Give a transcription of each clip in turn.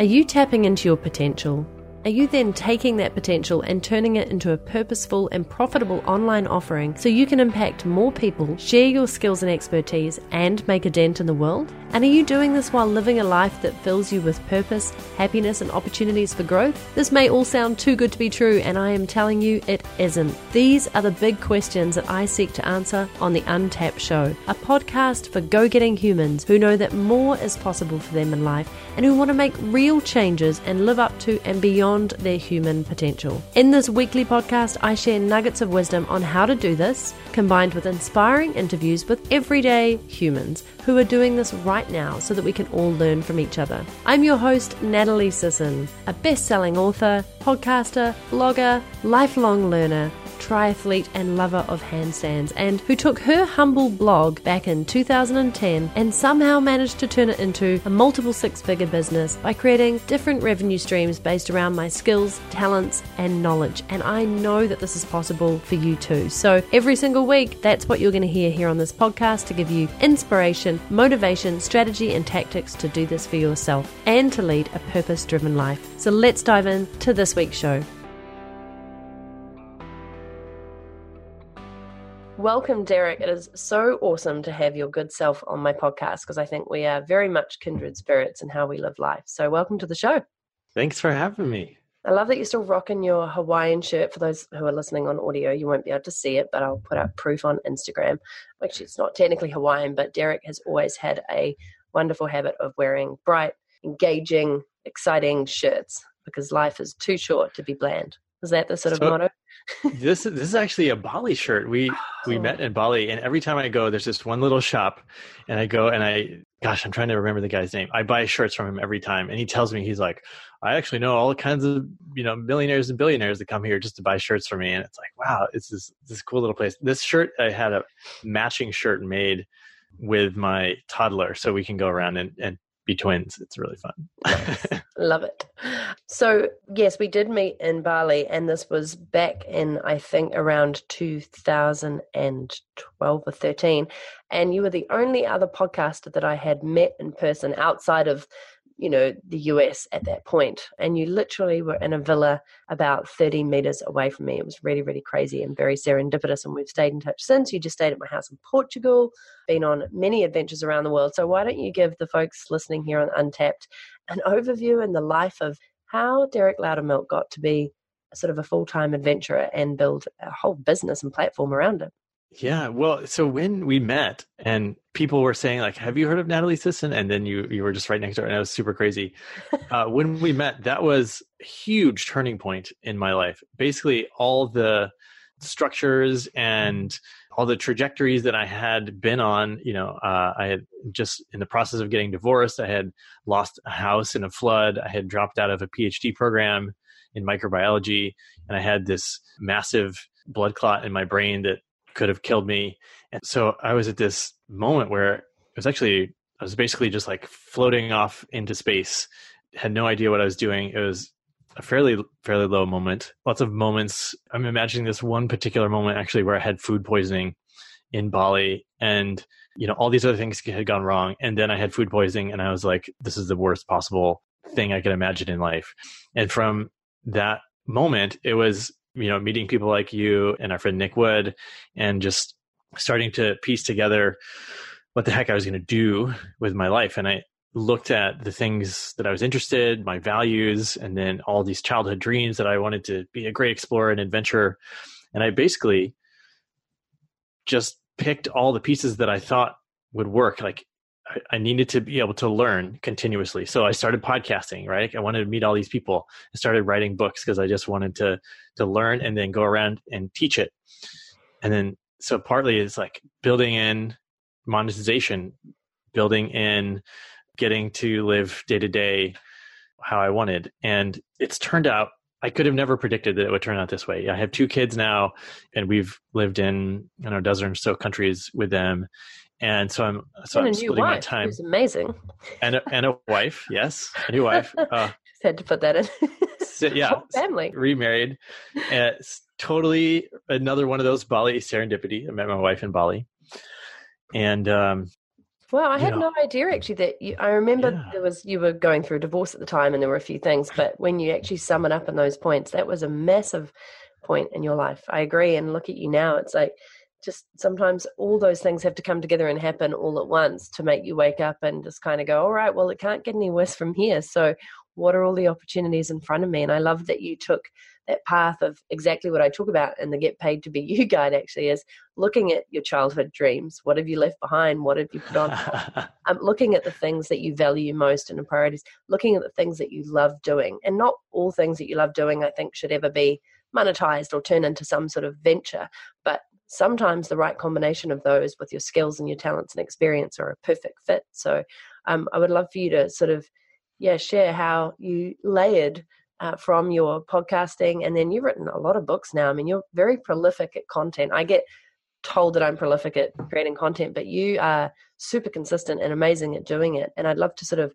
Are you tapping into your potential? Are you then taking that potential and turning it into a purposeful and profitable online offering so you can impact more people, share your skills and expertise, and make a dent in the world? And are you doing this while living a life that fills you with purpose, happiness, and opportunities for growth? This may all sound too good to be true, and I am telling you it isn't. These are the big questions that I seek to answer on The Untapped Show, a podcast for go getting humans who know that more is possible for them in life and who want to make real changes and live up to and beyond their human potential. In this weekly podcast, I share nuggets of wisdom on how to do this, combined with inspiring interviews with everyday humans who are doing this right now so that we can all learn from each other. I'm your host, Natalie Sisson, a best selling author, podcaster, blogger, lifelong learner triathlete and lover of handstands, and who took her humble blog back in 2010 and somehow managed to turn it into a multiple six figure business by creating different revenue streams based around my skills, talents, and knowledge. And I know that this is possible for you too. So every single week, that's what you're going to hear here on this podcast to give you inspiration, motivation, strategy, and tactics to do this for yourself and to lead a purpose driven life. So let's dive into this week's show. Welcome, Derek. It is so awesome to have your good self on my podcast because I think we are very much kindred spirits in how we live life. So, welcome to the show. Thanks for having me. I love that you're still rocking your Hawaiian shirt. For those who are listening on audio, you won't be able to see it, but I'll put up proof on Instagram. Actually, it's not technically Hawaiian, but Derek has always had a wonderful habit of wearing bright, engaging, exciting shirts because life is too short to be bland. Is that the sort of so, motto? this this is actually a Bali shirt. We we oh. met in Bali, and every time I go, there's this one little shop, and I go and I, gosh, I'm trying to remember the guy's name. I buy shirts from him every time, and he tells me he's like, I actually know all kinds of you know millionaires and billionaires that come here just to buy shirts for me, and it's like, wow, this is this cool little place. This shirt, I had a matching shirt made with my toddler, so we can go around and, and be twins. It's really fun. Nice. Love it. So, yes, we did meet in Bali, and this was back in, I think, around 2012 or 13. And you were the only other podcaster that I had met in person outside of you know, the US at that point. And you literally were in a villa about 30 meters away from me. It was really, really crazy and very serendipitous. And we've stayed in touch since. You just stayed at my house in Portugal, been on many adventures around the world. So why don't you give the folks listening here on Untapped an overview in the life of how Derek Loudermilk got to be sort of a full time adventurer and build a whole business and platform around it? Yeah, well, so when we met and people were saying like, "Have you heard of Natalie Sisson?" and then you you were just right next door, and it was super crazy. Uh, when we met, that was a huge turning point in my life. Basically, all the structures and all the trajectories that I had been on. You know, uh, I had just in the process of getting divorced. I had lost a house in a flood. I had dropped out of a PhD program in microbiology, and I had this massive blood clot in my brain that could have killed me. And so I was at this moment where it was actually, I was basically just like floating off into space, had no idea what I was doing. It was a fairly, fairly low moment. Lots of moments. I'm imagining this one particular moment actually where I had food poisoning in Bali and, you know, all these other things had gone wrong. And then I had food poisoning and I was like, this is the worst possible thing I could imagine in life. And from that moment, it was you know, meeting people like you and our friend Nick Wood and just starting to piece together what the heck I was going to do with my life. And I looked at the things that I was interested, my values, and then all these childhood dreams that I wanted to be a great explorer and adventurer. And I basically just picked all the pieces that I thought would work. Like I needed to be able to learn continuously. So I started podcasting, right? I wanted to meet all these people. I started writing books because I just wanted to to learn and then go around and teach it. And then so partly it's like building in monetization, building in getting to live day to day how I wanted. And it's turned out I could have never predicted that it would turn out this way. I have two kids now, and we've lived in you know a dozen or so countries with them, and so I'm so and I'm splitting wife, my time. It's amazing. And a, and a wife, yes, a new wife. Uh, Just had to put that in. so, yeah, family remarried. And it's totally another one of those Bali serendipity. I met my wife in Bali, and um, Well, I had no idea actually that you, I remember yeah. there was you were going through a divorce at the time, and there were a few things. But when you actually sum it up in those points, that was a massive point in your life. I agree. And look at you now; it's like just sometimes all those things have to come together and happen all at once to make you wake up and just kind of go, all right, well, it can't get any worse from here. So, what are all the opportunities in front of me? And I love that you took that path of exactly what I talk about in the Get Paid to Be You guide actually is looking at your childhood dreams. What have you left behind? What have you put on? um, looking at the things that you value most and the priorities, looking at the things that you love doing. And not all things that you love doing, I think, should ever be monetized or turn into some sort of venture. But sometimes the right combination of those with your skills and your talents and experience are a perfect fit. So um, I would love for you to sort of, yeah, share how you layered uh, from your podcasting, and then you've written a lot of books now. I mean, you're very prolific at content. I get told that I'm prolific at creating content, but you are super consistent and amazing at doing it. And I'd love to sort of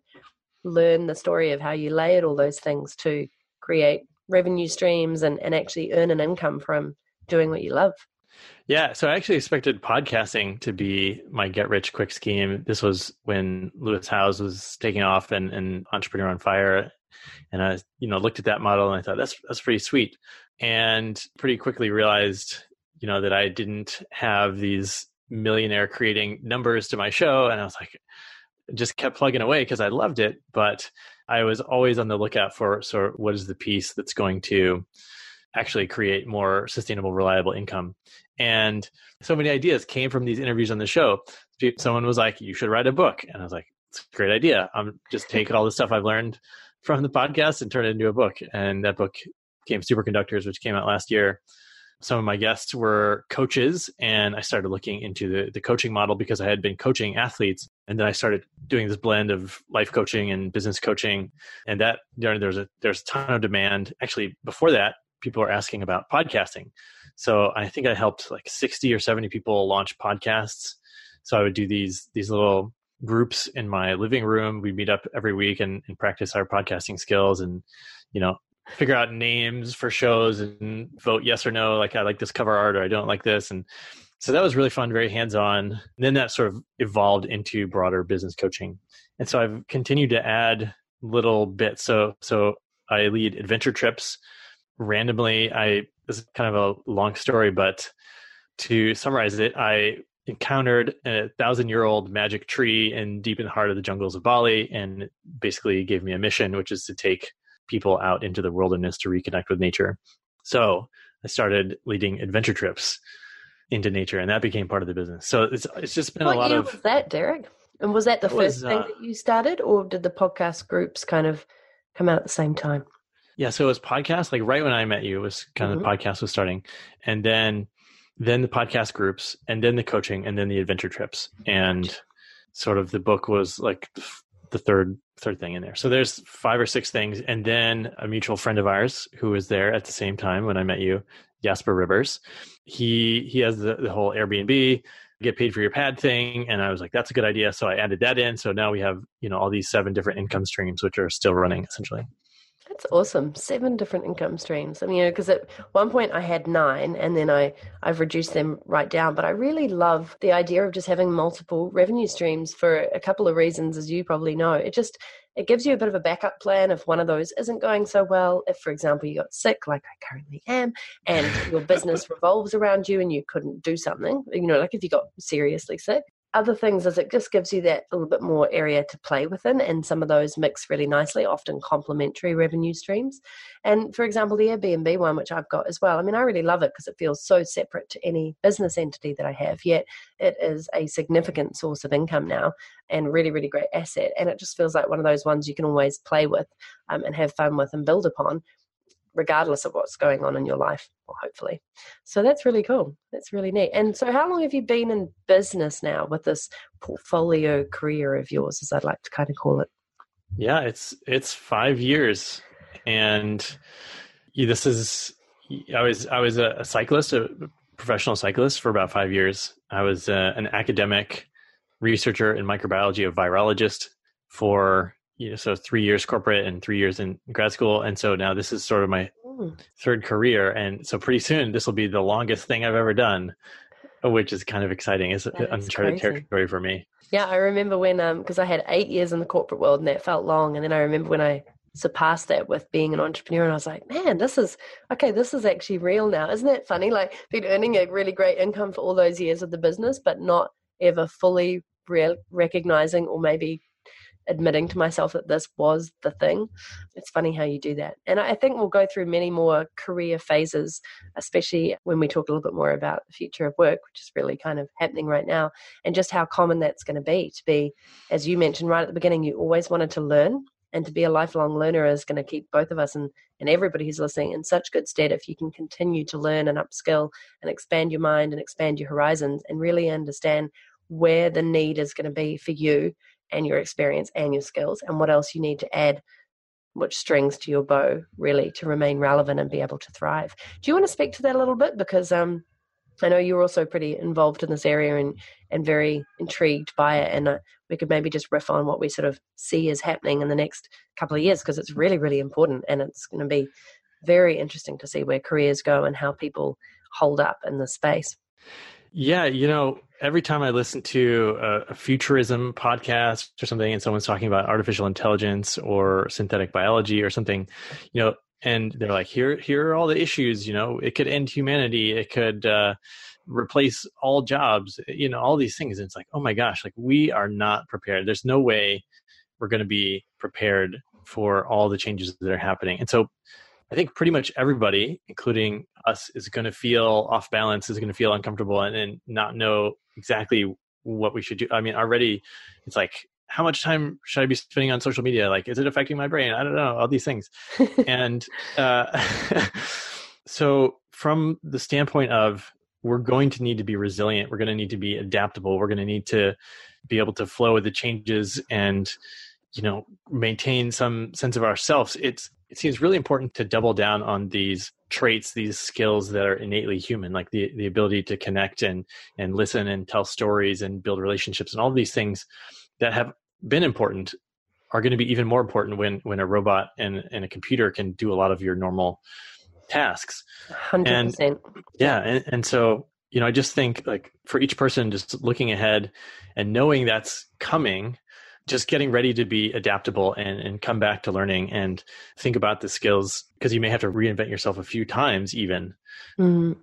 learn the story of how you layered all those things to create revenue streams and, and actually earn an income from doing what you love. Yeah, so I actually expected podcasting to be my get rich quick scheme. This was when Lewis Howes was taking off and, and Entrepreneur on Fire and I, you know, looked at that model and I thought that's that's pretty sweet, and pretty quickly realized, you know, that I didn't have these millionaire creating numbers to my show, and I was like, just kept plugging away because I loved it, but I was always on the lookout for sort of what is the piece that's going to actually create more sustainable, reliable income. And so many ideas came from these interviews on the show. Someone was like, "You should write a book," and I was like, "It's a great idea. I'm just take all the stuff I've learned from the podcast and turn it into a book. And that book came Superconductors, which came out last year. Some of my guests were coaches, and I started looking into the, the coaching model because I had been coaching athletes. And then I started doing this blend of life coaching and business coaching. And that there's a there's a ton of demand. Actually, before that, people are asking about podcasting. So I think I helped like 60 or 70 people launch podcasts. So I would do these these little groups in my living room. We meet up every week and, and practice our podcasting skills and, you know, figure out names for shows and vote yes or no. Like I like this cover art or I don't like this. And so that was really fun, very hands on. Then that sort of evolved into broader business coaching. And so I've continued to add little bits. So, so I lead adventure trips randomly. I, this is kind of a long story, but to summarize it, I encountered a thousand year old magic tree in deep in the heart of the jungles of Bali and basically gave me a mission, which is to take people out into the wilderness to reconnect with nature. So I started leading adventure trips into nature and that became part of the business. So it's it's just been what a lot year of was that, Derek? And was that the first was, thing uh, that you started or did the podcast groups kind of come out at the same time? Yeah, so it was podcast, like right when I met you, it was kind mm-hmm. of the podcast was starting. And then then the podcast groups, and then the coaching, and then the adventure trips, and sort of the book was like the third third thing in there. So there's five or six things, and then a mutual friend of ours who was there at the same time when I met you, Jasper Rivers. He he has the, the whole Airbnb get paid for your pad thing and i was like that's a good idea so i added that in so now we have you know all these seven different income streams which are still running essentially that's awesome. Seven different income streams. I mean, you know, because at one point I had nine, and then I I've reduced them right down. But I really love the idea of just having multiple revenue streams for a couple of reasons, as you probably know. It just it gives you a bit of a backup plan if one of those isn't going so well. If, for example, you got sick, like I currently am, and your business revolves around you, and you couldn't do something, you know, like if you got seriously sick, other things is it just gives you that little bit more area to play within and some of those mix really nicely often complementary revenue streams. And for example the airbnb one which i've got as well i mean i really love it because it feels so separate to any business entity that i have yet it is a significant source of income now and really really great asset. And it just feels like one of those ones you can always play with um, and have fun with and build upon regardless of what's going on in your life, or hopefully. So that's really cool. That's really neat. And so, how long have you been in business now with this portfolio career of yours, as I'd like to kind of call it? Yeah, it's it's five years, and this is I was I was a, cyclist, a professional cyclist for about five years. I was uh, an academic researcher in microbiology, a virologist for you know, so three years corporate and three years in grad school. And so now this is sort of my third career. And so pretty soon this will be the longest thing I've ever done which is kind of exciting. It's uncharted territory for me. Yeah, I remember when um because I had eight years in the corporate world and that felt long, and then I remember when I surpassed that with being an entrepreneur and I was like, man, this is okay, this is actually real now. Isn't that funny? Like been earning a really great income for all those years of the business, but not ever fully re- recognizing or maybe admitting to myself that this was the thing. It's funny how you do that. And I think we'll go through many more career phases, especially when we talk a little bit more about the future of work, which is really kind of happening right now, and just how common that's going to be. To be, as you mentioned right at the beginning, you always wanted to learn. And to be a lifelong learner is going to keep both of us and, and everybody who's listening in such good stead if you can continue to learn and upskill and expand your mind and expand your horizons and really understand where the need is going to be for you and your experience and your skills and what else you need to add which strings to your bow really to remain relevant and be able to thrive. Do you want to speak to that a little bit? Because um, i know you're also pretty involved in this area and and very intrigued by it and uh, we could maybe just riff on what we sort of see is happening in the next couple of years because it's really really important and it's going to be very interesting to see where careers go and how people hold up in this space yeah, you know, every time I listen to a, futurism podcast or something, and someone's talking about artificial intelligence or synthetic biology or something, you know, and they're like, "Here, here are all the issues. You know, it could end humanity. It could uh, replace all jobs. You know, all these things." And it's like, oh my gosh, like we are not prepared. There's no way we're going to be prepared for all the changes that are happening. And so, I think pretty much everybody, including us, is going to feel off balance, is going to feel uncomfortable, and, and not know exactly what we should do. I mean, already it's like, how much time should I be spending on social media? Like, is it affecting my brain? I don't know, all these things. and uh, so, from the standpoint of we're going to need to be resilient, we're going to need to be adaptable, we're going to need to be able to flow with the changes and you know maintain some sense of ourselves it's it seems really important to double down on these traits these skills that are innately human like the the ability to connect and and listen and tell stories and build relationships and all these things that have been important are going to be even more important when when a robot and, and a computer can do a lot of your normal tasks. 100% and, yeah and, and so you know i just think like for each person just looking ahead and knowing that's coming just getting ready to be adaptable and, and come back to learning and think about the skills because you may have to reinvent yourself a few times even Mm.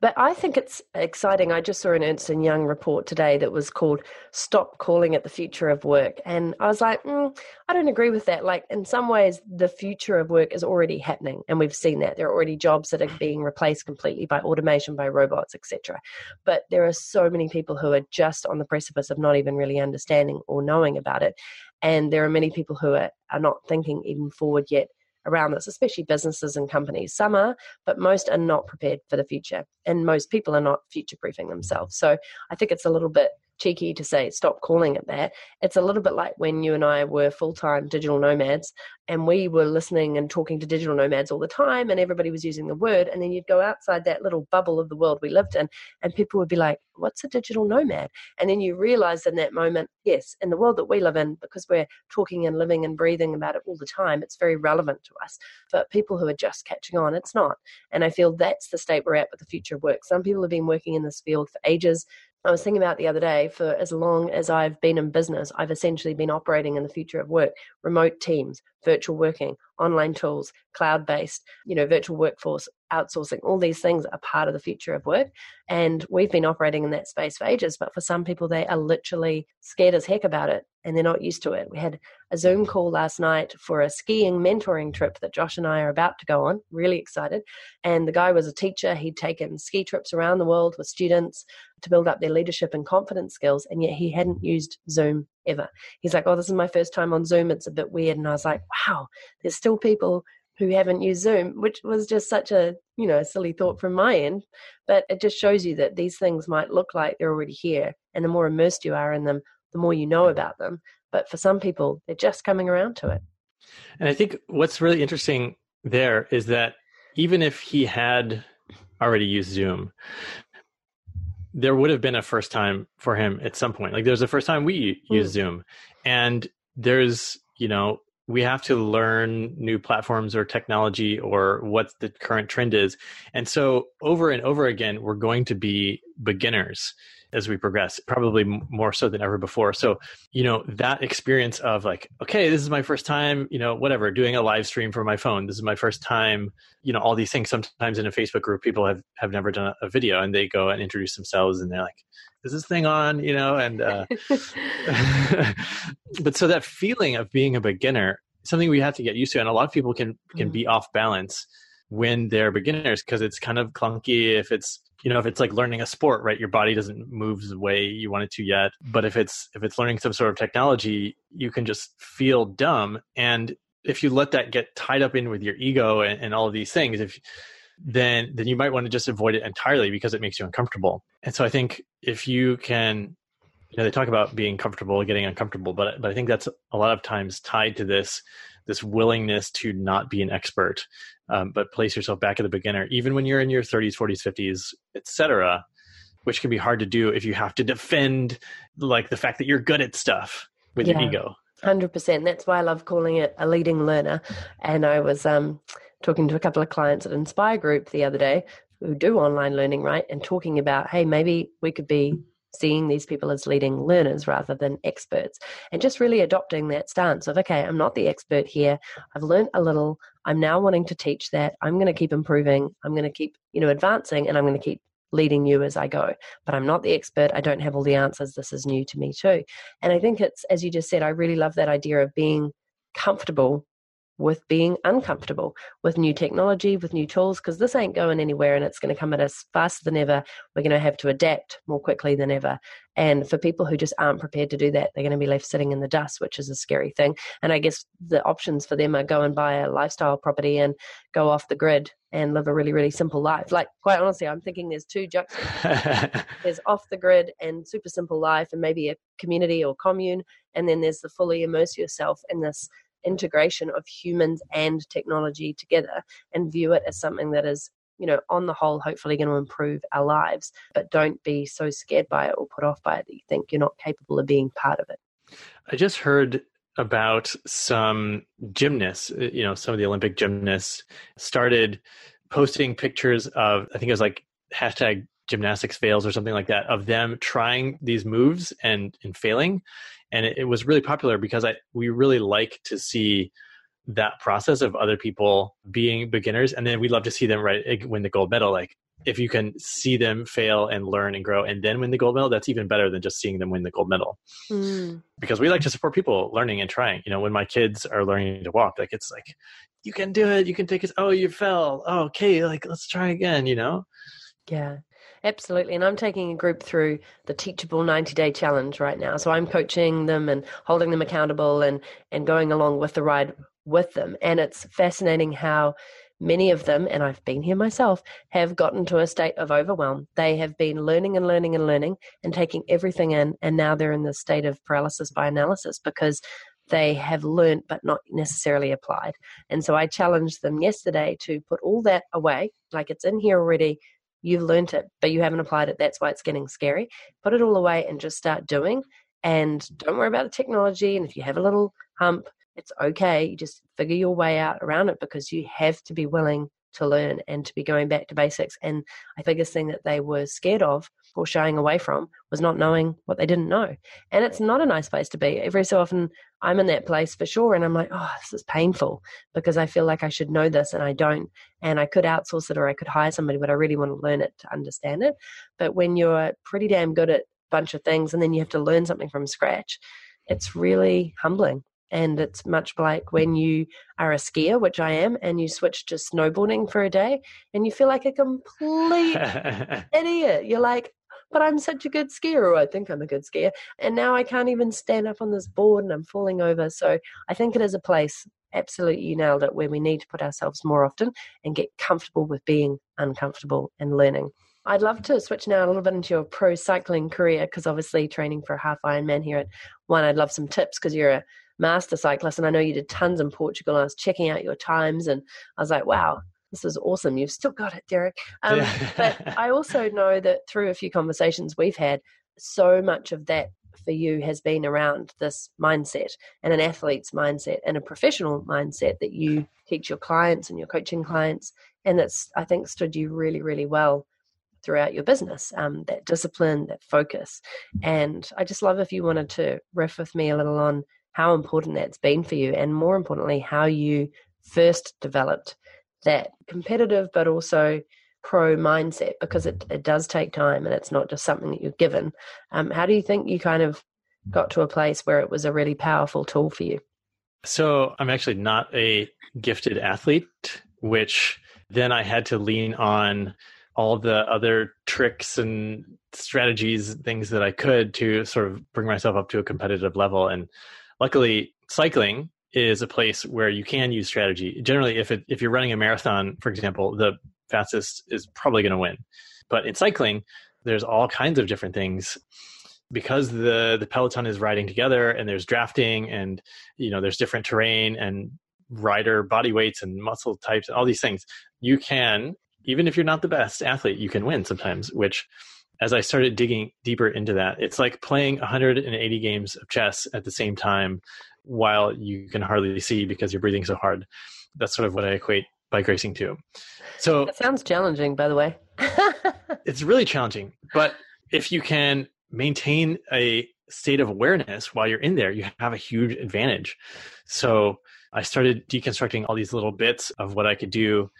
But I think it's exciting. I just saw an Ernst and Young report today that was called "Stop Calling It the Future of Work," and I was like, mm, I don't agree with that. Like in some ways, the future of work is already happening, and we've seen that there are already jobs that are being replaced completely by automation, by robots, etc. But there are so many people who are just on the precipice of not even really understanding or knowing about it, and there are many people who are, are not thinking even forward yet around this, especially businesses and companies. Some are, but most are not prepared for the future. And most people are not future proofing themselves. So I think it's a little bit cheeky to say stop calling it that. It's a little bit like when you and I were full time digital nomads and we were listening and talking to digital nomads all the time and everybody was using the word. And then you'd go outside that little bubble of the world we lived in and people would be like, What's a digital nomad? And then you realize in that moment, yes, in the world that we live in, because we're talking and living and breathing about it all the time, it's very relevant to us. But people who are just catching on, it's not. And I feel that's the state we're at with the future of work. Some people have been working in this field for ages. I was thinking about the other day for as long as I've been in business, I've essentially been operating in the future of work, remote teams, virtual working, online tools, cloud based, you know, virtual workforce, outsourcing, all these things are part of the future of work. And we've been operating in that space for ages, but for some people, they are literally scared as heck about it and they're not used to it. We had a Zoom mm. call last night for a skiing mentoring trip that Josh and I are about to go on. Really excited. And the guy was a teacher. He'd taken ski trips around the world with students to build up their leadership and confidence skills, and yet he hadn't used Zoom ever. He's like, Oh, this is my first time on Zoom. It's a bit weird. And I was like, Wow, there's still people who haven't used Zoom, which was just such a, you know, silly thought from my end. But it just shows you that these things might look like they're already here. And the more immersed you are in them, the more you know about them. But for some people, they're just coming around to it. And I think what's really interesting there is that even if he had already used Zoom, there would have been a first time for him at some point. Like there's a first time we use mm. Zoom, and there's you know we have to learn new platforms or technology or what the current trend is. And so over and over again, we're going to be beginners as we progress, probably more so than ever before. So, you know, that experience of like, okay, this is my first time, you know, whatever, doing a live stream from my phone. This is my first time, you know, all these things. Sometimes in a Facebook group, people have, have never done a video and they go and introduce themselves and they're like, is this thing on, you know, and, uh, but so that feeling of being a beginner, something we have to get used to. And a lot of people can, can mm. be off balance when they're beginners because it's kind of clunky if it's you know if it's like learning a sport right your body doesn't move the way you want it to yet. But if it's if it's learning some sort of technology you can just feel dumb. And if you let that get tied up in with your ego and, and all of these things if then then you might want to just avoid it entirely because it makes you uncomfortable. And so i think if you can you know they talk about being comfortable getting uncomfortable but but i think that's a lot of times tied to this this willingness to not be an expert um, but place yourself back at the beginner, even when you're in your 30s, 40s, 50s, etc., which can be hard to do if you have to defend like the fact that you're good at stuff with yeah, your ego. Hundred percent. That's why I love calling it a leading learner. And I was um, talking to a couple of clients at Inspire Group the other day who do online learning, right? And talking about, hey, maybe we could be seeing these people as leading learners rather than experts and just really adopting that stance of okay i'm not the expert here. I've learned a little. I'm now wanting to teach that. I'm going to keep improving. I'm going to keep you know advancing and i'm going to keep leading you as i go. But i'm not the expert. I don't have all the answers. This is new to me too. And i think it's as you just said i really love that idea of being comfortable with being uncomfortable with new technology, with new tools, because this ain't going anywhere and it's going to come at us faster than ever. We're going to have to adapt more quickly than ever. And for people who just aren't prepared to do that, they're going to be left sitting in the dust, which is a scary thing. And I guess the options for them are go and buy a lifestyle property and go off the grid and live a really, really simple life. Like, quite honestly, I'm thinking there's two juxtapositions. there's off the grid and super simple life and maybe a community or commune. And then there's the fully immerse yourself in this integration of humans and technology together and view it as something that is you know on the whole hopefully going to improve our lives but don't be so scared by it or put off by it that you think you're not capable of being part of it. I just heard about some gymnasts uh, you know some of the olympic gymnasts started posting pictures of i think it was like hashtag gymnastics fails or something like that of them trying these moves and and failing and it, it was really popular because I we really like to see that process of other people being beginners. And then we love to see them right win the gold medal. Like if you can see them fail and learn and grow and then win the gold medal that's even better than just seeing them win the gold medal. Mm. because we like to support people learning and trying. You know when my kids are learning to walk like it's like you can do it. You can take it. Oh you fell. Oh, okay. Like let's try again you know? Yeah Absolutely. And I'm taking a group through the Teachable 90 Day Challenge right now. So I'm coaching them and holding them accountable and, and going along with the ride with them. And it's fascinating how many of them, and I've been here myself, have gotten to a state of overwhelm. They have been learning and learning and learning and taking everything in. And now they're in the state of paralysis by analysis because they have learned but not necessarily applied. And so I challenged them yesterday to put all that away, like it's in here already, You've learned it, but you haven't applied it. That's why it's getting scary. Put it all away and just start doing. And don't worry about the technology. And if you have a little hump, it's okay. You just figure your way out around it because you have to be willing to learn and to be going back to basics. And I think biggest thing that they were scared of or shying away from was not knowing what they didn't know. And it's not a nice place to be. Every so often I'm in that place for sure. And I'm like, oh, this is painful because I feel like I should know this and I don't. And I could outsource it or I could hire somebody, but I really want to learn it to understand it. But when you're pretty damn good at a bunch of things and then you have to learn something from scratch, it's really humbling. And it's much like when you are a skier, which I am, and you switch to snowboarding for a day and you feel like a complete idiot. You're like, but I'm such a good skier, or I think I'm a good skier. And now I can't even stand up on this board and I'm falling over. So I think it is a place, absolutely, you nailed it, where we need to put ourselves more often and get comfortable with being uncomfortable and learning. I'd love to switch now a little bit into your pro cycling career because obviously training for a half Ironman here at one, I'd love some tips because you're a master cyclist and I know you did tons in Portugal. I was checking out your times and I was like, wow, this is awesome. You've still got it, Derek. Um, but I also know that through a few conversations we've had, so much of that for you has been around this mindset and an athlete's mindset and a professional mindset that you teach your clients and your coaching clients. And that's, I think, stood you really, really well throughout your business um, that discipline, that focus. And I just love if you wanted to riff with me a little on how important that's been for you, and more importantly, how you first developed that competitive but also pro mindset because it, it does take time and it's not just something that you're given. Um, how do you think you kind of got to a place where it was a really powerful tool for you? So I'm actually not a gifted athlete, which then I had to lean on all the other tricks and strategies, things that I could to sort of bring myself up to a competitive level. And luckily, cycling is a place where you can use strategy. Generally, if it, if you're running a marathon, for example, the fastest is probably going to win. But in cycling, there's all kinds of different things because the the peloton is riding together and there's drafting and you know there's different terrain and rider body weights and muscle types and all these things you can even if you're not the best athlete you can win sometimes which as i started digging deeper into that it's like playing 180 games of chess at the same time while you can hardly see because you're breathing so hard that's sort of what i equate bike racing to so that sounds challenging by the way it's really challenging but if you can maintain a state of awareness while you're in there, you have a huge advantage. So I started deconstructing all these little bits of what I could do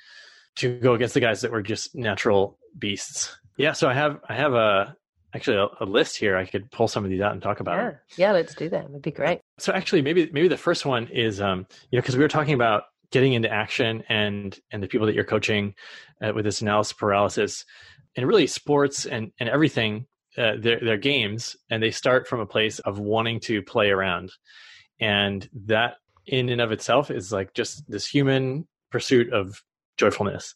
to go against the guys that were just natural beasts. Yeah, so I have I have a actually a, a list here. I could pull some of these out and talk about. Yeah, them. yeah, let's do that. That'd be great. So actually, maybe maybe the first one is um, you know because we were talking about getting into action and and the people that you're coaching uh, with this analysis paralysis and really sports and and everything uh, their their games and they start from a place of wanting to play around and that in and of itself is like just this human pursuit of joyfulness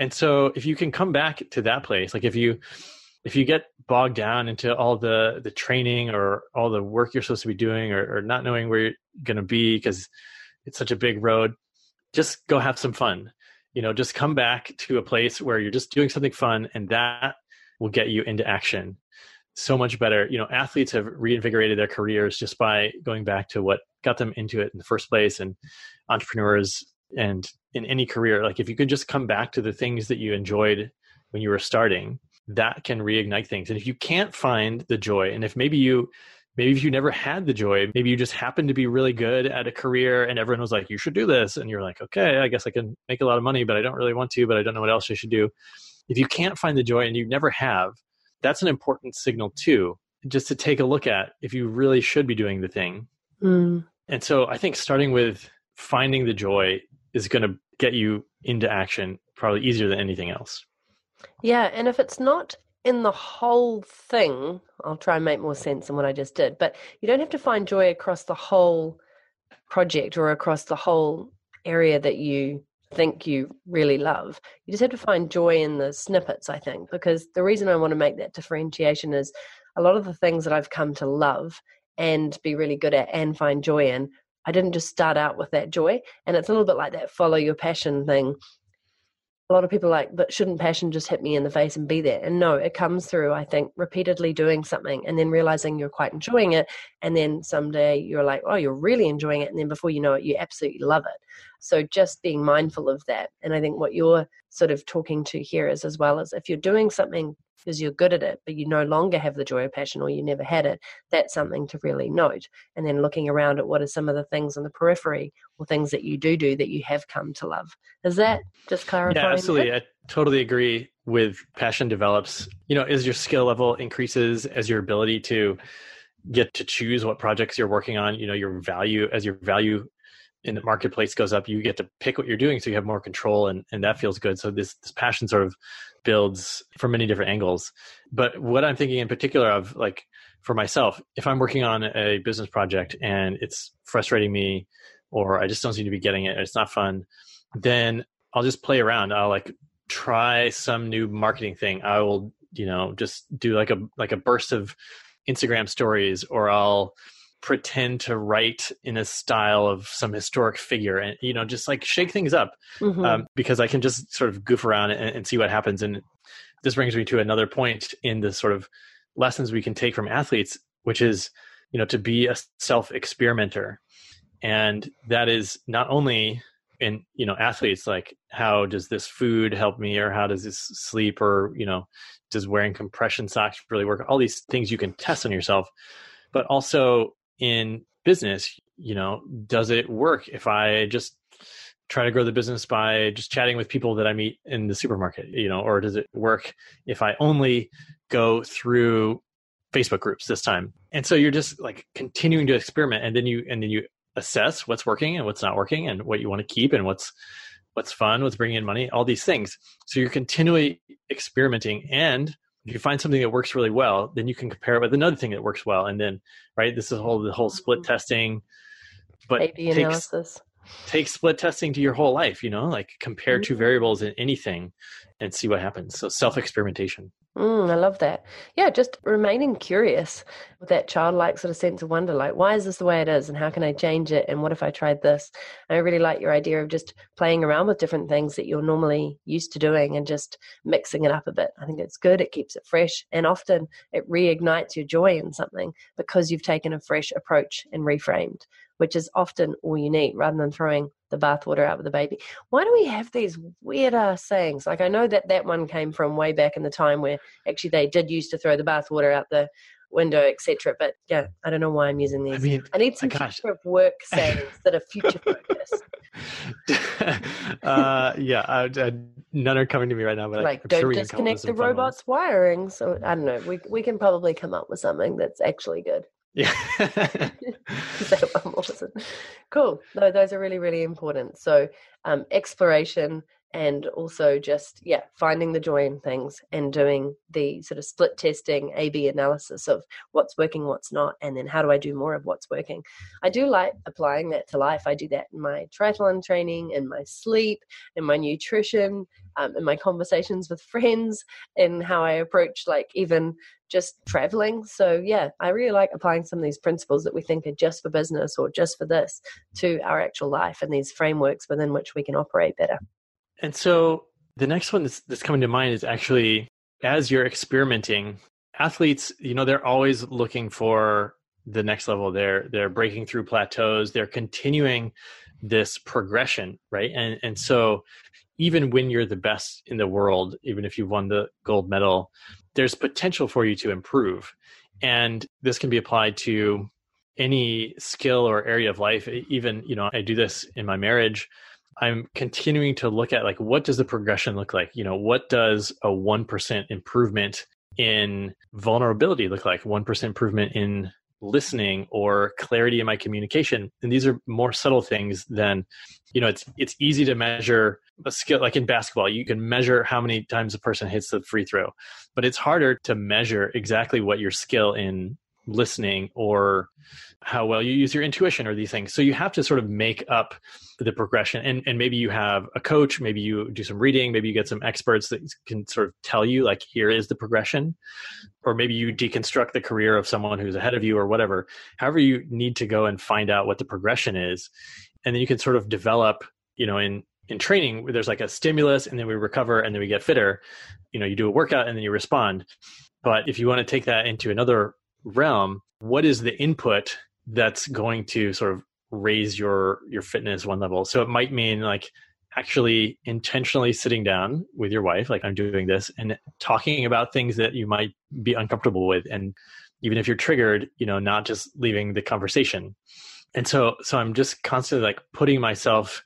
and so if you can come back to that place like if you if you get bogged down into all the the training or all the work you're supposed to be doing or, or not knowing where you're going to be because it's such a big road just go have some fun you know just come back to a place where you're just doing something fun and that will get you into action so much better. You know, athletes have reinvigorated their careers just by going back to what got them into it in the first place, and entrepreneurs and in any career, like if you can just come back to the things that you enjoyed when you were starting, that can reignite things. And if you can't find the joy, and if maybe you maybe if you never had the joy, maybe you just happened to be really good at a career and everyone was like, you should do this. And you're like, okay, I guess I can make a lot of money, but I don't really want to, but I don't know what else I should do. If you can't find the joy and you never have, that's an important signal too, just to take a look at if you really should be doing the thing. Mm. And so I think starting with finding the joy is going to get you into action probably easier than anything else. Yeah. And if it's not in the whole thing, I'll try and make more sense than what I just did, but you don't have to find joy across the whole project or across the whole area that you think you really love. You just have to find joy in the snippets, I think, because the reason I want to make that differentiation is a lot of the things that I've come to love and be really good at and find joy in, I didn't just start out with that joy. And it's a little bit like that follow your passion thing. A lot of people like, but shouldn't passion just hit me in the face and be there? And no, it comes through, I think, repeatedly doing something and then realizing you're quite enjoying it. And then someday you're like, oh, you're really enjoying it. And then before you know it, you absolutely love it. So just being mindful of that. And I think what you're sort of talking to here is as well as if you're doing something because you're good at it, but you no longer have the joy or passion or you never had it, that's something to really note. And then looking around at what are some of the things on the periphery or things that you do do that you have come to love. Is that just clarifying? Yeah, absolutely. That? I totally agree with passion develops, you know, as your skill level increases, as your ability to get to choose what projects you're working on, you know, your value as your value in the marketplace goes up, you get to pick what you're doing, so you have more control, and and that feels good. So this this passion sort of builds from many different angles. But what I'm thinking in particular of, like for myself, if I'm working on a business project and it's frustrating me, or I just don't seem to be getting it, it's not fun, then I'll just play around. I'll like try some new marketing thing. I will, you know, just do like a like a burst of Instagram stories, or I'll pretend to write in a style of some historic figure and you know just like shake things up mm-hmm. um, because i can just sort of goof around and, and, see what happens and this brings me to another point in the sort of lessons we can take from athletes which is, you know, to be a self experimenter. And that is not only in, you know, athletes, like how does this food help me or how does this sleep or, you know, does wearing compression socks really work? All these things you can test on yourself, but also in business, you know, does it work if I just try to grow the business by just chatting with people that I meet in the supermarket, you know, or does it work if I only go through Facebook groups this time? And so you're just like continuing to experiment and then you and then you assess what's working and what's not working and what you want to keep and what's what's fun, what's bringing in money, all these things. So you're continually experimenting and if you find something that works really well, then you can compare it with another thing that works well. And then, right, this is whole the whole split testing, but A/B analysis take split testing to your whole life you know like compare mm-hmm. two variables in anything and see what happens so self experimentation mm, i love that. Yeah just remaining curious with that childlike sort of sense of wonder like why is this the way it is and how can i change it and what if i tried this? And i really like your idea of just playing around with different things that you're normally used to doing and just mixing it up a bit. I think it's good it keeps it fresh and often it reignites your joy in something because you've taken a fresh approach and reframed which is often all you need rather than throwing the bathwater out with the baby. Why do we have these weird ass sayings? Like I know that that one came from way back in the time where actually they did used to throw the bathwater out the window, etc. But yeah, I don't know why I'm using these. I, mean, I need some future of work sayings that are future focused. uh, yeah, I, I, none are coming to me right now. But like, I'm don't sure disconnect the robot's wiring. So I don't know. We we can probably come up with something that's actually good. Yeah. cool. No, those are really, really important. So, um, exploration and also just, yeah, finding the joy in things and doing the sort of split testing, A B analysis of what's working, what's not, and then how do I do more of what's working. I do like applying that to life. I do that in my triathlon training, in my sleep, in my nutrition, um, in my conversations with friends, in how I approach like even just traveling. So, yeah, I really like applying some of these principles that we think are just for business or just for this to our actual life and these frameworks within which we can operate better. And so, the next one that's, that's coming to mind is actually as you're experimenting, athletes, you know, they're always looking for the next level. They're they're breaking through plateaus. They're continuing this progression, right? And and so even when you're the best in the world, even if you've won the gold medal, there's potential for you to improve. And this can be applied to any skill or area of life. Even, you know, I do this in my marriage. I'm continuing to look at like what does the progression look like? You know, what does a 1% improvement in vulnerability look like? 1% improvement in listening or clarity in my communication. And these are more subtle things than you know it's it's easy to measure a skill like in basketball you can measure how many times a person hits the free throw but it's harder to measure exactly what your skill in listening or how well you use your intuition or these things. So you have to sort of make up the progression. And, and maybe you have a coach, maybe you do some reading, maybe you get some experts that can sort of tell you, like, here is the progression. Or maybe you deconstruct the career of someone who's ahead of you or whatever. However, you need to go and find out what the progression is. And then you can sort of develop, you know, in in training there's like a stimulus and then we recover and then we get fitter you know you do a workout and then you respond but if you want to take that into another realm, what is the input that's going to sort of raise your your fitness one level? So it might mean like actually intentionally sitting down with your wife, like I'm doing this, and talking about things that you might be uncomfortable with, and even if you're triggered, you know, not just leaving the conversation. And so, so I'm just constantly like putting myself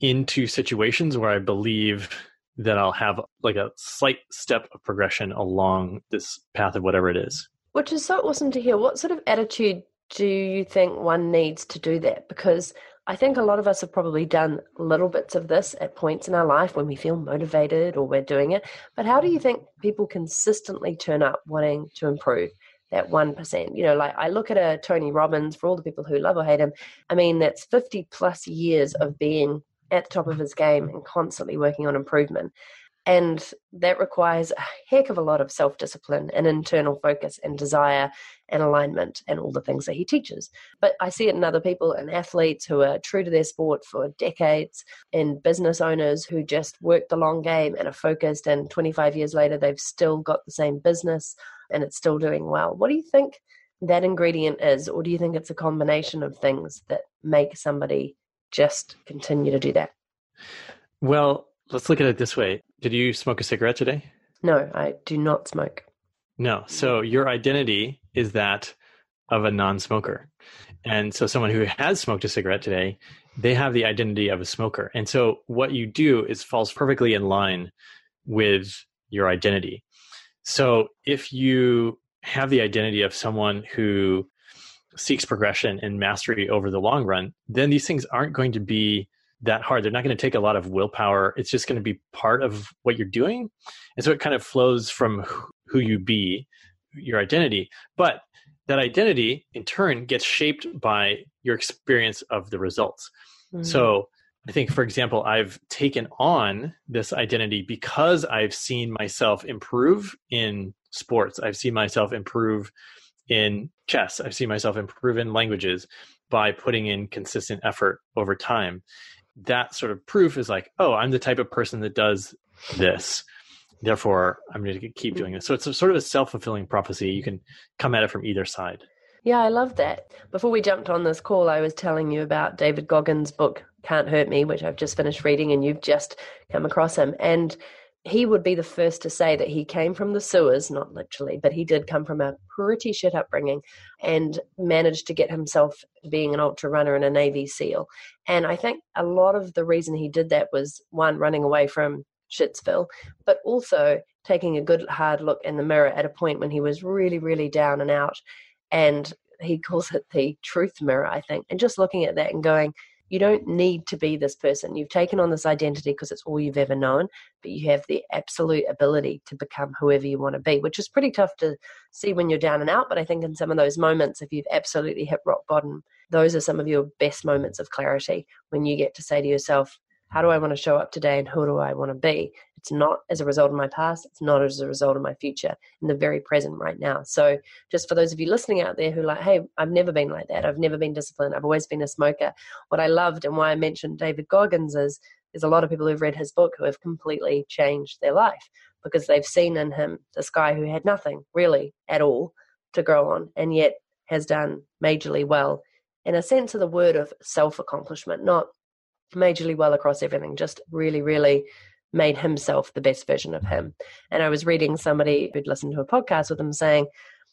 into situations where I believe that I'll have like a slight step of progression along this path of whatever it is. Which is so awesome to hear. What sort of attitude do you think one needs to do that? Because I think a lot of us have probably done little bits of this at points in our life when we feel motivated or we're doing it. But how do you think people consistently turn up wanting to improve? that 1%. You know, like I look at a Tony Robbins for all the people who love or hate him. I mean, that's 50 plus years of being at the top of his game and constantly working on improvement. And that requires a heck of a lot of self discipline and internal focus and desire and alignment and all the things that he teaches. But I see it in other people and athletes who are true to their sport for decades, and business owners who just work the long game and are focused. And 25 years later, they've still got the same business and it's still doing well. What do you think that ingredient is, or do you think it's a combination of things that make somebody just continue to do that? Well, let's look at it this way. Did you smoke a cigarette today? No, I do not smoke. No. So your identity is that of a non smoker. And so someone who has smoked a cigarette today, they have the identity of a smoker. And so what you do is falls perfectly in line with your identity. So if you have the identity of someone who seeks progression and mastery over the long run, then these things aren't going to be that hard. They're not going to take a lot of willpower. It's just going to be part of what you're doing. And so it kind of flows from who you be, your identity. But that identity in turn gets shaped by your experience of the results. Mm-hmm. So I think, for example, I've taken on this identity because I've seen myself improve in sports. I've seen myself improve in chess. I've seen myself improve in languages by putting in consistent effort over time. That sort of proof is like, oh, I'm the type of person that does this. Therefore, I'm going to keep doing this. So it's a, sort of a self fulfilling prophecy. You can come at it from either side. Yeah, I love that. Before we jumped on this call, I was telling you about David Goggins' book, Can't Hurt Me, which I've just finished reading, and you've just come across him. And he would be the first to say that he came from the sewers, not literally, but he did come from a pretty shit upbringing and managed to get himself being an ultra runner and a Navy SEAL. And I think a lot of the reason he did that was one, running away from Shitsville, but also taking a good hard look in the mirror at a point when he was really, really down and out. And he calls it the truth mirror, I think, and just looking at that and going, you don't need to be this person. You've taken on this identity because it's all you've ever known, but you have the absolute ability to become whoever you want to be, which is pretty tough to see when you're down and out. But I think in some of those moments, if you've absolutely hit rock bottom, those are some of your best moments of clarity when you get to say to yourself, how do I want to show up today and who do I want to be? It's not as a result of my past, it's not as a result of my future in the very present right now. So, just for those of you listening out there who like, hey, I've never been like that, I've never been disciplined, I've always been a smoker. What I loved and why I mentioned David Goggins is there's a lot of people who've read his book who have completely changed their life because they've seen in him this guy who had nothing really at all to grow on and yet has done majorly well in a sense of the word of self accomplishment, not majorly well across everything, just really, really made himself the best version of him. And I was reading somebody who'd listened to a podcast with him saying,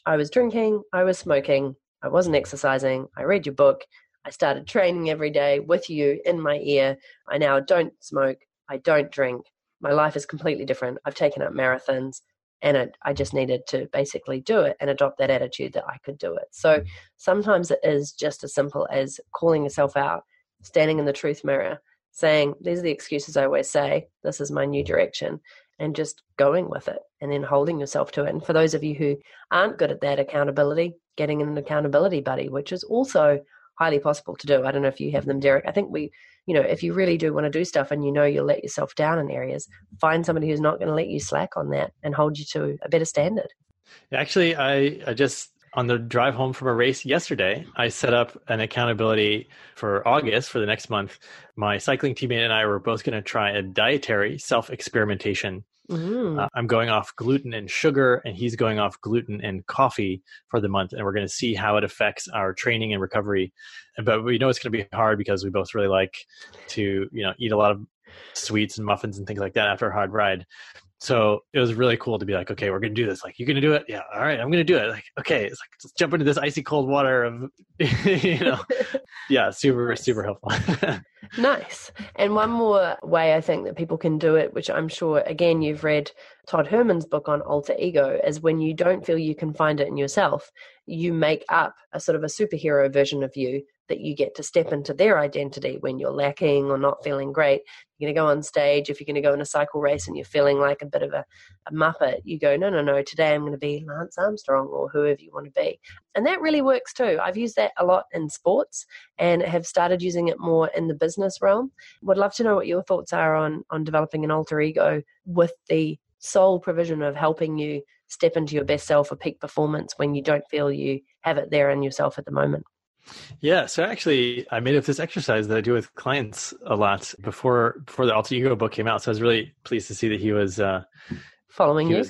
I was drinking, I was smoking, I wasn't exercising, I read your book, I started training every day with you in my ear. I now don't smoke, I don't drink. My life is completely different. I've taken up marathons and it, I just needed to basically do it and adopt that attitude that I could do it. So sometimes it is just as simple as calling yourself out standing in the truth mirror, saying, These are the excuses I always say, this is my new direction, and just going with it and then holding yourself to it. And for those of you who aren't good at that accountability, getting an accountability buddy, which is also highly possible to do. I don't know if you have them, Derek. I think we, you know, if you really do want to do stuff and you know you'll let yourself down in areas, find somebody who's not going to let you slack on that and hold you to a better standard. Actually, I, I just on the drive home from a race yesterday, I set up an accountability for August for the next month. My cycling teammate and I were both going to try a dietary self experimentation. Mm-hmm. Uh, I'm going off gluten and sugar, and he's going off gluten and coffee for the month. And we're going to see how it affects our training and recovery. But we know it's going to be hard because we both really like to, you know, eat a lot of sweets and muffins and things like that after a hard ride so it was really cool to be like, okay, we're gonna do this. Like, you're gonna do it? Yeah. All right, I'm gonna do it. Like, okay, it's like let's jump into this icy cold water of, you know, yeah, super nice. super helpful. nice. And one more way I think that people can do it, which I'm sure again you've read Todd Herman's book on alter ego, is when you don't feel you can find it in yourself, you make up a sort of a superhero version of you that you get to step into their identity when you're lacking or not feeling great. You're going to go on stage. If you're going to go in a cycle race and you're feeling like a bit of a, a muppet, you go, no, no, no, today I'm going to be Lance Armstrong or whoever you want to be. And that really works too. I've used that a lot in sports and have started using it more in the business realm. Would love to know what your thoughts are on, on developing an alter ego with the sole provision of helping you step into your best self or peak performance when you don't feel you have it there in yourself at the moment. Yeah, so actually, I made up this exercise that I do with clients a lot before before the Alter Ego book came out. So I was really pleased to see that he was uh, Following he you.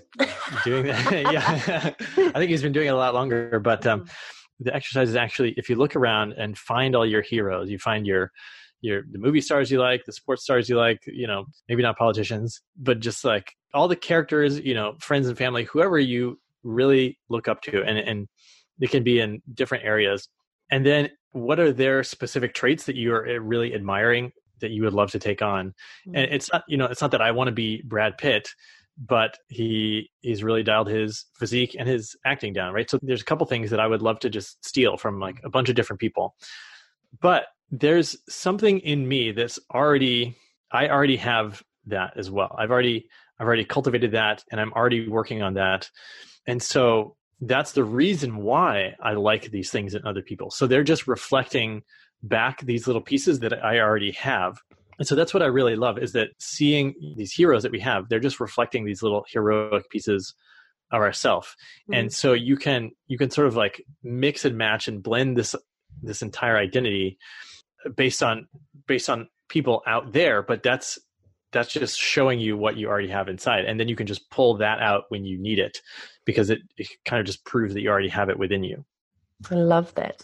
doing that. yeah. I think he's been doing it a lot longer. But um, mm-hmm. the exercise is actually, if you look around and find all your heroes, you find your your the movie stars you like, the sports stars you like, you know, maybe not politicians, but just like all the characters, you know, friends and family, whoever you really look up to, and and it can be in different areas. And then what are their specific traits that you are eh, really admiring that you would love to take on? Mm-hmm. And it's not, you know, it's not that I want to be Brad Pitt, but he he's really dialed his physique and his acting down, right? So there's a couple things that I would love to just steal from like a bunch of different people. But there's something in me that's already I already have that as well. I've already I've already cultivated that and I'm already working on that. And so that's the reason why I like these things in other people. So they're just reflecting back these little pieces that I already have. And so that's what I really love is that seeing these heroes that we have, they're just reflecting these little heroic pieces of ourself. Mm-hmm. And so you can you can sort of like mix and match and blend this this entire identity based on based on people out there, but that's that's just showing you what you already have inside and then you can just pull that out when you need it because it, it kind of just proves that you already have it within you i love that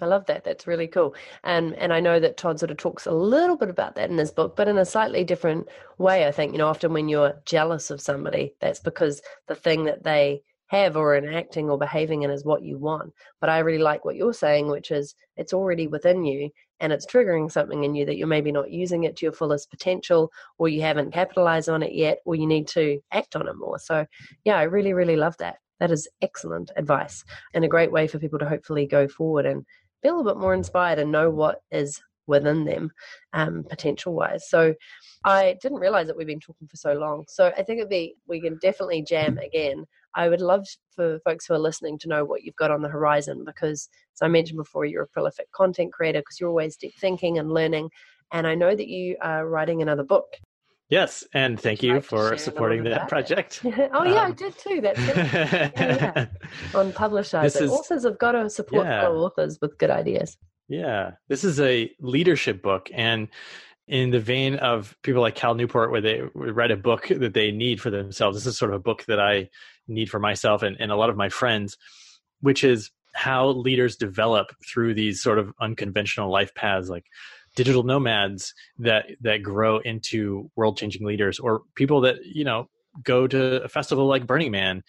I love that. That's really cool. And and I know that Todd sort of talks a little bit about that in his book, but in a slightly different way. I think, you know, often when you're jealous of somebody, that's because the thing that they have or enacting or behaving in is what you want. But I really like what you're saying, which is it's already within you and it's triggering something in you that you're maybe not using it to your fullest potential or you haven't capitalized on it yet or you need to act on it more. So, yeah, I really, really love that. That is excellent advice and a great way for people to hopefully go forward and feel a bit more inspired and know what is within them um, potential wise. So I didn't realize that we've been talking for so long. So I think it'd be we can definitely jam again. I would love for folks who are listening to know what you've got on the horizon because, as I mentioned before, you're a prolific content creator because you're always deep thinking and learning. And I know that you are writing another book. Yes, and thank you like for supporting that project. oh yeah, um, I did too. That's yeah, yeah. on Publishizer. Authors have got to support yeah. authors with good ideas. Yeah, this is a leadership book, and in the vein of people like Cal Newport, where they write a book that they need for themselves. This is sort of a book that I need for myself and, and a lot of my friends, which is how leaders develop through these sort of unconventional life paths, like digital nomads that that grow into world changing leaders, or people that you know go to a festival like Burning Man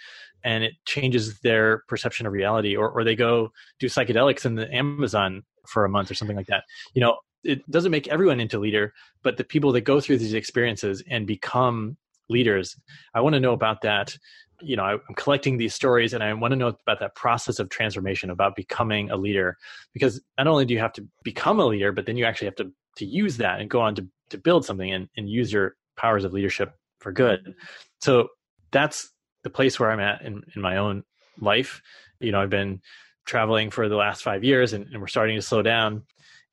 and it changes their perception of reality, or or they go do psychedelics in the Amazon for a month or something like that. You know, it doesn't make everyone into leader, but the people that go through these experiences and become leaders, I want to know about that. You know, I'm collecting these stories and I want to know about that process of transformation, about becoming a leader. Because not only do you have to become a leader, but then you actually have to to use that and go on to to build something and, and use your powers of leadership for good. So that's the place where I'm at in, in my own life. You know, I've been traveling for the last five years and, and we're starting to slow down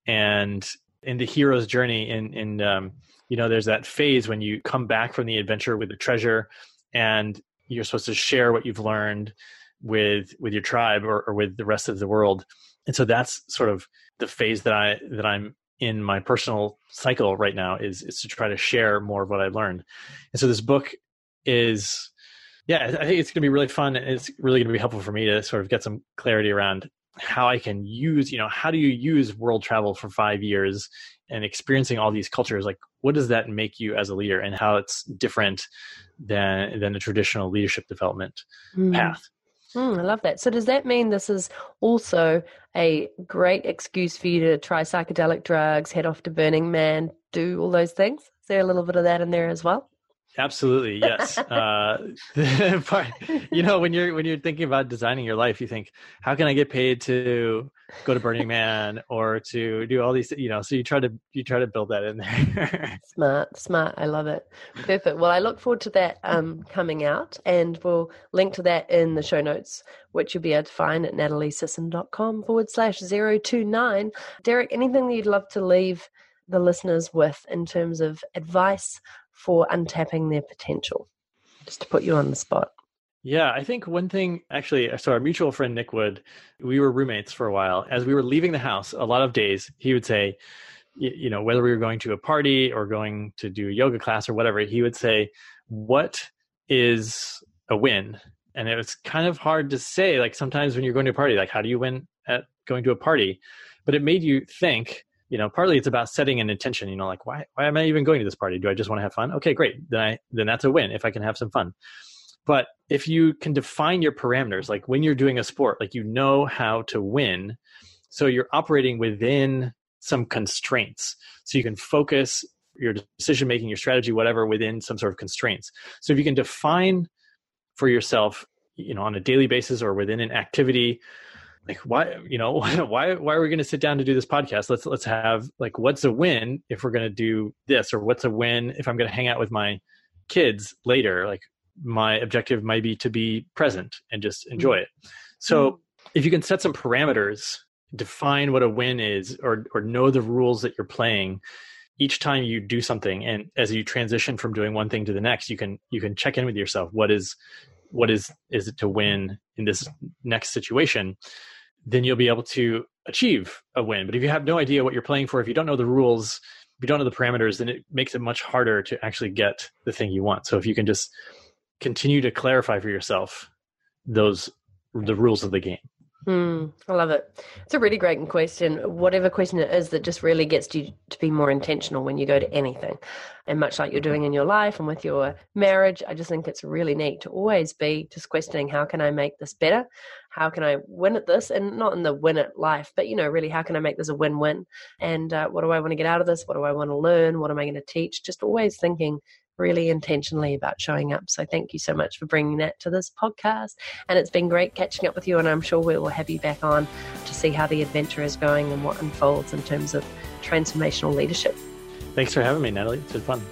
and in the hero's journey in in um, you know there's that phase when you come back from the adventure with the treasure and you're supposed to share what you've learned with with your tribe or, or with the rest of the world. And so that's sort of the phase that i that i'm in my personal cycle right now is is to try to share more of what i've learned. And so this book is yeah i think it's going to be really fun and it's really going to be helpful for me to sort of get some clarity around how I can use, you know, how do you use world travel for five years and experiencing all these cultures? Like, what does that make you as a leader, and how it's different than than a traditional leadership development mm. path? Mm, I love that. So, does that mean this is also a great excuse for you to try psychedelic drugs, head off to Burning Man, do all those things? Is there a little bit of that in there as well? Absolutely, yes. uh, part, you know, when you're when you're thinking about designing your life, you think, how can I get paid to go to Burning Man or to do all these, you know? So you try to you try to build that in there. smart, smart. I love it. Perfect. Well, I look forward to that um, coming out, and we'll link to that in the show notes, which you'll be able to find at nataliesisson.com forward slash zero two nine. Derek, anything that you'd love to leave the listeners with in terms of advice for untapping their potential? Just to put you on the spot. Yeah, I think one thing actually, so our mutual friend Nick Wood, we were roommates for a while. As we were leaving the house, a lot of days, he would say, you know, whether we were going to a party or going to do a yoga class or whatever, he would say, What is a win? And it was kind of hard to say. Like sometimes when you're going to a party, like how do you win at going to a party? But it made you think. You know, partly it's about setting an intention. You know, like why why am I even going to this party? Do I just want to have fun? Okay, great. Then I then that's a win if I can have some fun. But if you can define your parameters, like when you're doing a sport, like you know how to win, so you're operating within some constraints. So you can focus your decision making, your strategy, whatever, within some sort of constraints. So if you can define for yourself, you know, on a daily basis or within an activity, like why, you know, why why are we going to sit down to do this podcast? Let's let's have like what's a win if we're going to do this, or what's a win if I'm going to hang out with my kids later? Like my objective might be to be present and just mm. enjoy it. So mm. if you can set some parameters, define what a win is, or or know the rules that you're playing, each time you do something and as you transition from doing one thing to the next you can you can check in with yourself what is what is is it to win in this next situation then you'll be able to achieve a win. But if you have no idea what you're playing for if you don't know the rules if you don't know the parameters then it makes it much harder to actually get the thing you want. So if you can just continue to clarify for yourself those the rules of the game Mm, I love it. It's a really great question. Whatever question it is that just really gets you to be more intentional when you go to anything. And much like you're doing in your life and with your marriage, I just think it's really neat to always be just questioning how can I make this better? How can I win at this? And not in the win at life, but you know, really, how can I make this a win win? And uh, what do I want to get out of this? What do I want to learn? What am I going to teach? Just always thinking really intentionally about showing up. So thank you so much for bringing that to this podcast. And it's been great catching up with you. And I'm sure we will have you back on to see how the adventure is going and what unfolds in terms of transformational leadership. Thanks for having me, Natalie. It's been fun.